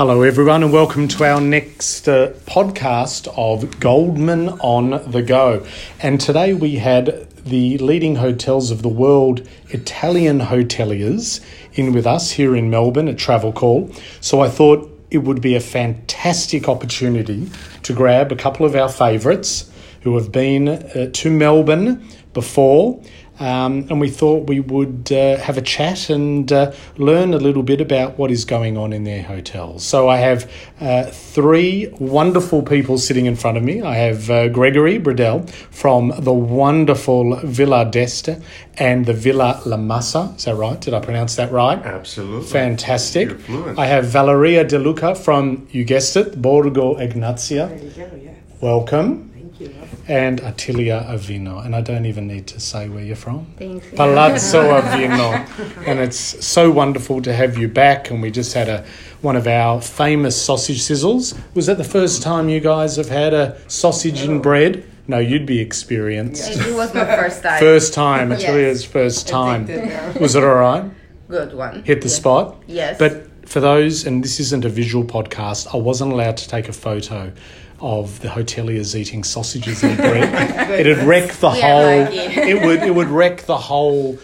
Hello, everyone, and welcome to our next uh, podcast of Goldman on the Go. And today we had the leading hotels of the world, Italian hoteliers, in with us here in Melbourne at Travel Call. So I thought it would be a fantastic opportunity to grab a couple of our favourites who have been uh, to Melbourne before um, and we thought we would uh, have a chat and uh, learn a little bit about what is going on in their hotels. So I have uh, three wonderful people sitting in front of me. I have uh, Gregory Bradell from the wonderful Villa d'Este and the Villa La Massa. Is that right? Did I pronounce that right? Absolutely. Fantastic. I have Valeria De Luca from, you guessed it, Borgo Egnazia. There you go, yeah. Welcome. And Attilia Avino. And I don't even need to say where you're from. Thanks. Palazzo Avino. And it's so wonderful to have you back. And we just had a one of our famous sausage sizzles. Was that the first time you guys have had a sausage and bread? No, you'd be experienced. It was my first time. First time, Yes. Attilia's first time. Was it all right? Good one. Hit the Yes. spot? Yes. But for those, and this isn't a visual podcast, I wasn't allowed to take a photo of the hoteliers eating sausages and bread. It'd wreck the We are whole. lucky. It would. It would wreck the whole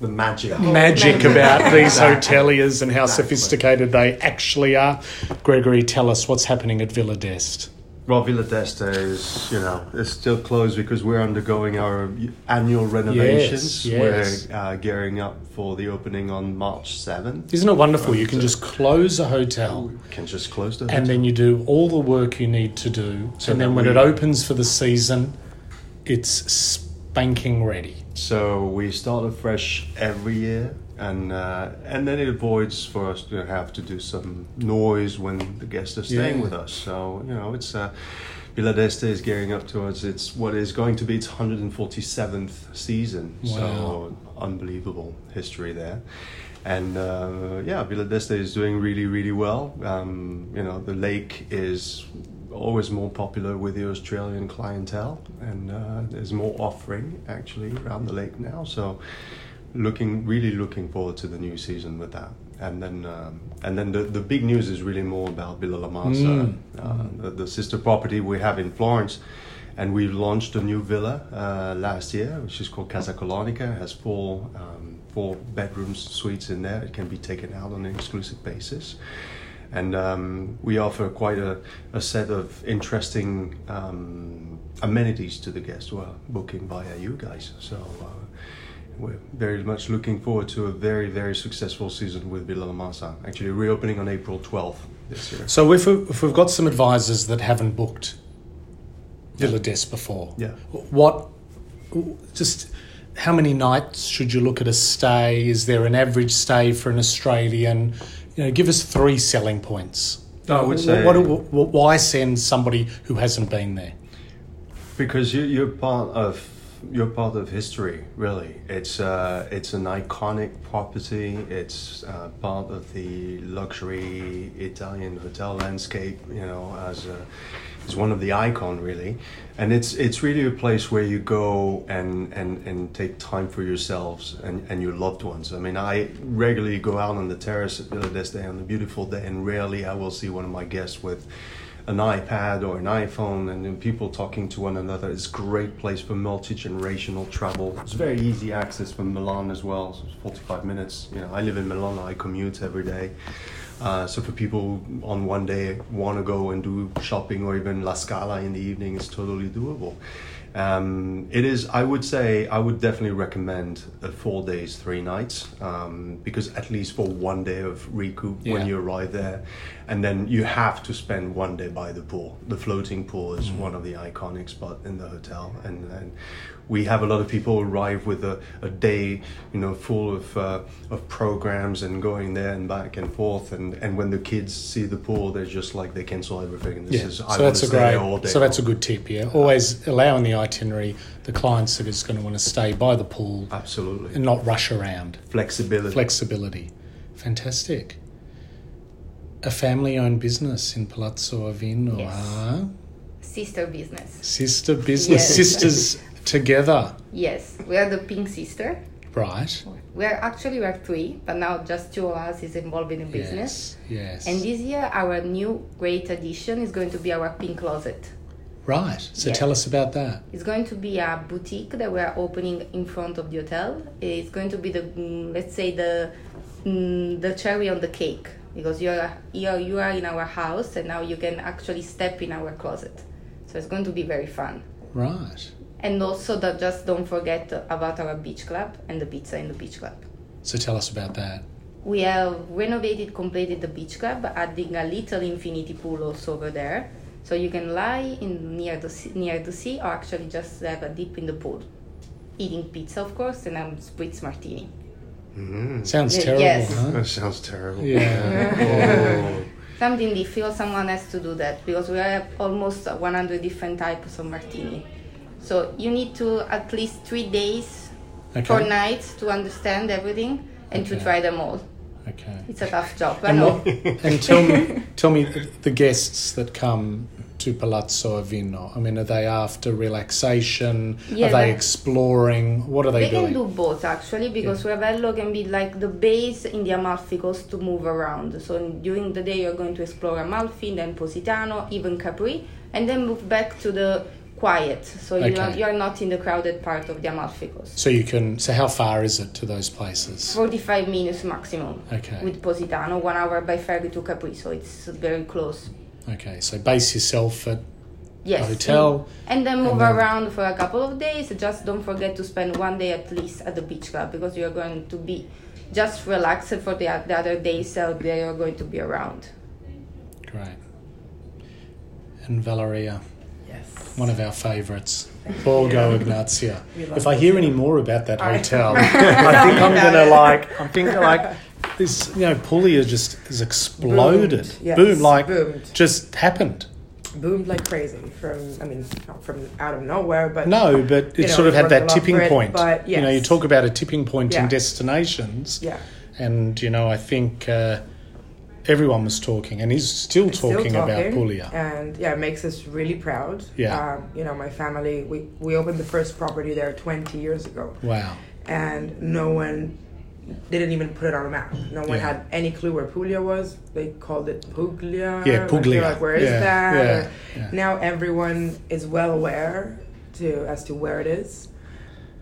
The magic. magic about these Exactly. hoteliers and how Exactly. sophisticated they actually are. Gregory, tell us what's happening at Villa d'Este. Well, Villa d'Este is, you know, it's still closed because we're undergoing our annual renovations. yes. We're uh, gearing up for the opening on March 7th. Isn't it wonderful? You can just close a hotel. We can just close the and then you do all the work you need to do. So and then when we- it opens for the season, it's spanking ready. So we start afresh every year, and uh, and then it avoids for us to have to do some noise when the guests are staying Yeah. with us. So you know, it's uh, Villa d'Este is gearing up towards its what is going to be its 147th season. Wow. So unbelievable history there. And uh, yeah, Villa d'Este is doing really, really well. Um, you know, the lake is always more popular with the Australian clientele, and uh, there's more offering actually around the lake now. So, looking really looking forward to the new season with that. And then, um, and then the, the big news is really more about Villa La Massa, Mm. uh, the, the sister property we have in Florence. And we launched a new villa uh, last year, which is called Casa Colonica. It has four um, four bedrooms, suites in there. It can be taken out on an exclusive basis, and um, we offer quite a, a set of interesting um, amenities to the guests who are booking via you guys. So. Uh, we're very much looking forward to a very, very successful season with Villa La Massa. Actually, reopening on April 12th this year. So if, we, if we've got some advisors that haven't booked Villa d'Este before, Yeah. what just how many nights should you look at a stay? Is there an average stay for an Australian? You know, give us three selling points. I would say- What, what, why send somebody who hasn't been there? Because you, you're part of you're part of history, really. It's uh, it's an iconic property. It's uh, part of the luxury Italian hotel landscape. You know, as a, one of the icon, really. And it's it's really a place where you go and, and, and take time for yourselves and, and your loved ones. I mean, I regularly go out on the terrace at Villa d'Este on a beautiful day, and rarely I will see one of my guests with an iPad or an iPhone and people talking to one another. It's a great place for multi generational travel. It's very easy access from Milan as well. So it's 45 minutes. You know, I live in Milan. I commute every day. Uh, so for people on one day want to go and do shopping or even La Scala in the evening, it's totally doable. Um, it is. I would say I would definitely recommend a four days, three nights, um, because at least for one day of recoup Yeah. when you arrive there, and then you have to spend one day by the pool. The floating pool is one of the iconic spots in the hotel, and, and we have a lot of people arrive with a, a day, you know, full of uh, of programs and going there and back and forth, and, and when the kids see the pool, they're just like they cancel everything. And this Yeah, is so I that's a want to stay great. all day. So that's a good tip. Yeah, always allow in the itinerary the clients that is going to want to stay by the pool absolutely and not rush around. flexibility. Flexibility, fantastic. A family-owned business in Palazzo Avino, Yes. huh? Sister business. Sister business, Yes. sisters together. Yes, we are the pink sister. Right. We're actually we're three, but now just two of us is involved in the business. Yes. yes. And this year, our new great addition is going to be our pink closet. Right. So Yeah. tell us about that. It's going to be a boutique that we are opening in front of the hotel. It's going to be the mm, let's say the mm, the cherry on the cake because you are you are, you are in our house and now you can actually step in our closet. So it's going to be very fun. Right. And also that just don't forget about our beach club and the pizza in the beach club. So tell us about that. We have renovated, completed the beach club, adding a little infinity pool also over there, so you can lie in near the sea, near the sea, or actually just have a dip in the pool, eating pizza, of course, and um, spritz martini. Mm. Sounds terrible, yes. huh? That sounds terrible. Yeah. Oh. Something they feel someone has to do that because we have almost 100 different types of martini. So you need to at least three days, Okay. four nights to understand everything and to try them all. Okay. It's a tough job, And, what, and tell me, tell me the guests that come to Palazzo Avino. I mean, are they after relaxation? Yeah, are they they- exploring? What are they, doing? They doing? can do both actually because Ravello can be like the base in the Amalfi Coast to move around. So during the day you're going to explore Amalfi, then Positano, even Capri, and then move back to the quiet. So you are, you are not in the crowded part of the Amalfi Coast. so you can. So how far is it to those places? 45 minutes maximum Okay. with Positano, one hour by ferry to Capri, so it's very close. Okay. So base yourself at Yes. a hotel. And then move And then- around for a couple of days. Just don't forget to spend one day at least at the beach club because you're going to be just relaxed for the, the other days uh, out there you're going to be around. Great. And Valeria, Yes. one of our favourites, Borgo Egnazia. If I hear any more about that hotel, I think I'm gonna like. I'm thinking like this. You know, Puglia just has exploded. Boomed, yes, Boom! Like boomed. just happened. Boomed like crazy from, I mean, not from out of nowhere, but No, but it know, sort of had that tipping it, point. but You know, you talk about a tipping point in destinations, yeah. and you know, I think uh, everyone was talking, and he's still Still talking, about Puglia. And yeah, it makes us really proud. Yeah. Um, you know, my family, we, we opened the first property there 20 years ago, Wow. and no one didn't even put it on a map. No one Yeah. had any clue where Puglia was. They called it Puglia. Yeah, Puglia. Like, where is Yeah, that? yeah. Now everyone is well aware to as to where it is.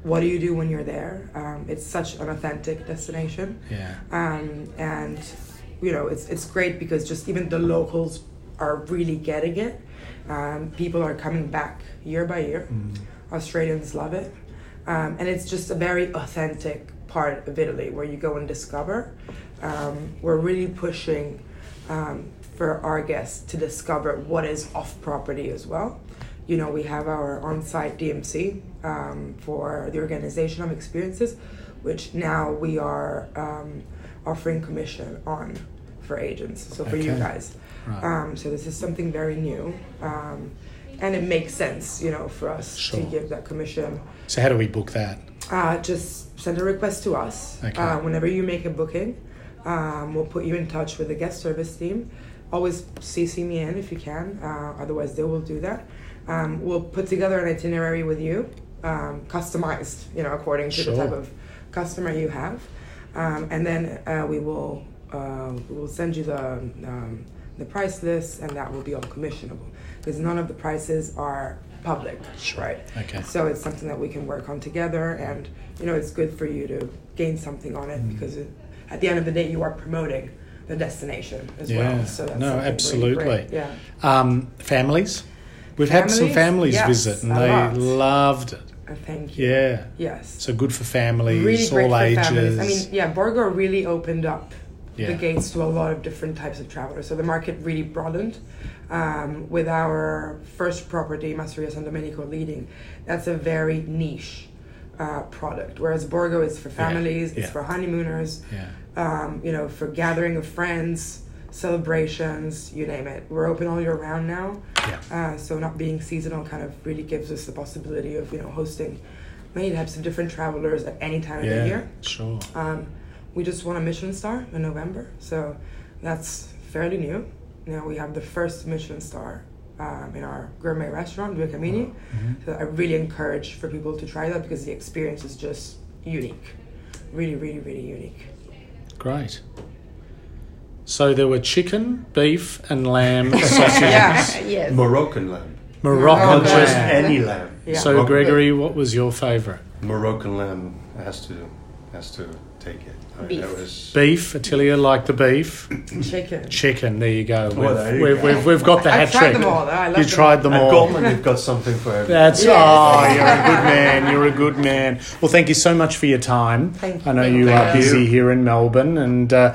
What do you do when you're there? Um, it's such an authentic destination, Yeah. um, and you know it's it's great because just even the locals are really getting it. Um, people are coming back year by year. Mm. Australians love it, um, and it's just a very authentic part of Italy where you go and discover. Um, we're really pushing um, for our guests to discover what is off property as well. You know, we have our on site DMC um, for the organization of experiences, which now we are um, offering commission on for agents, so for you guys. Right. Um, so this is something very new. Um, and it makes sense, you know, for us Sure. to give that commission. So how do we book that? Uh, just send a request to us. Okay. Uh, whenever you make a booking, um, we'll put you in touch with the guest service team. Always CC me in if you can. Uh, otherwise, they will do that. Um, we'll put together an itinerary with you, um, customized, you know, according to Sure. the type of customer you have, um, and then uh, we will uh, we will send you the um, the price list, and that will be all commissionable because none of the prices are public, right? Okay. So it's something that we can work on together, and you know, it's good for you to gain something on it Mm. because it, at the end of the day, you are promoting the destination as Yeah. well. So that's No, absolutely. great. Yeah. Um, families. We've had some Families? families Yes, visit, and they lot. loved it. Uh, thank you. Yeah. Yes. So good for families, really great all for ages. families. I mean, yeah, Borgo really opened up Yeah. the gates to a lot of different types of travelers. So the market really broadened. Um, with our first property, Masseria San Domenico leading, that's a very niche uh, product. Whereas Borgo is for families, yeah. it's for honeymooners, yeah. um, you know, for gathering of friends, celebrations, you name it. We're open all year round now. Yeah. Uh, so not being seasonal kind of really gives us the possibility of, you know, hosting many types of different travelers at any time of the Yeah. year. Sure. Um, we just won a Michelin star in November, so that's fairly new. Know, we have the first Michelin star um, in our gourmet restaurant, Due Camini. Mhm. So I really encourage for people to try that because the experience is just unique. really, really, really unique. Great. So there were chicken, beef, and lamb sausages. Yeah. yes. Moroccan lamb. Moroccan Not just any lamb. Yeah. So, Moroccan- Gregory, what was your favourite? Moroccan lamb has to has to take it. I mean, Beef. that was Beef. Attilia liked the beef. Chicken. Chicken. There you go. We've, Well, there you we've, go. We've, we've got the I hat tried trick. them all, though. I love you them tried them At all. Goldman, you've got something for everyone. That's Yes. oh, you're a good man. You're a good man. Well, thank you so much for your time. Thank I know you. you are busy here in Melbourne, and uh,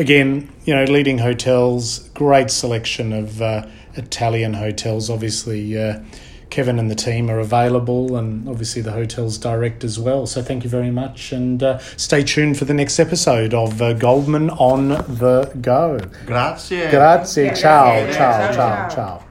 again, you know, leading hotels, great selection of uh, Italian hotels. Obviously, uh, Kevin and the team are available, and obviously the hotels direct as well. So thank you very much, and uh, stay tuned for the next episode of uh, Goldman on the Go. Grazie. Grazie. Yeah, Ciao. grazie. Ciao. Ciao, Ciao. ciao. Ciao.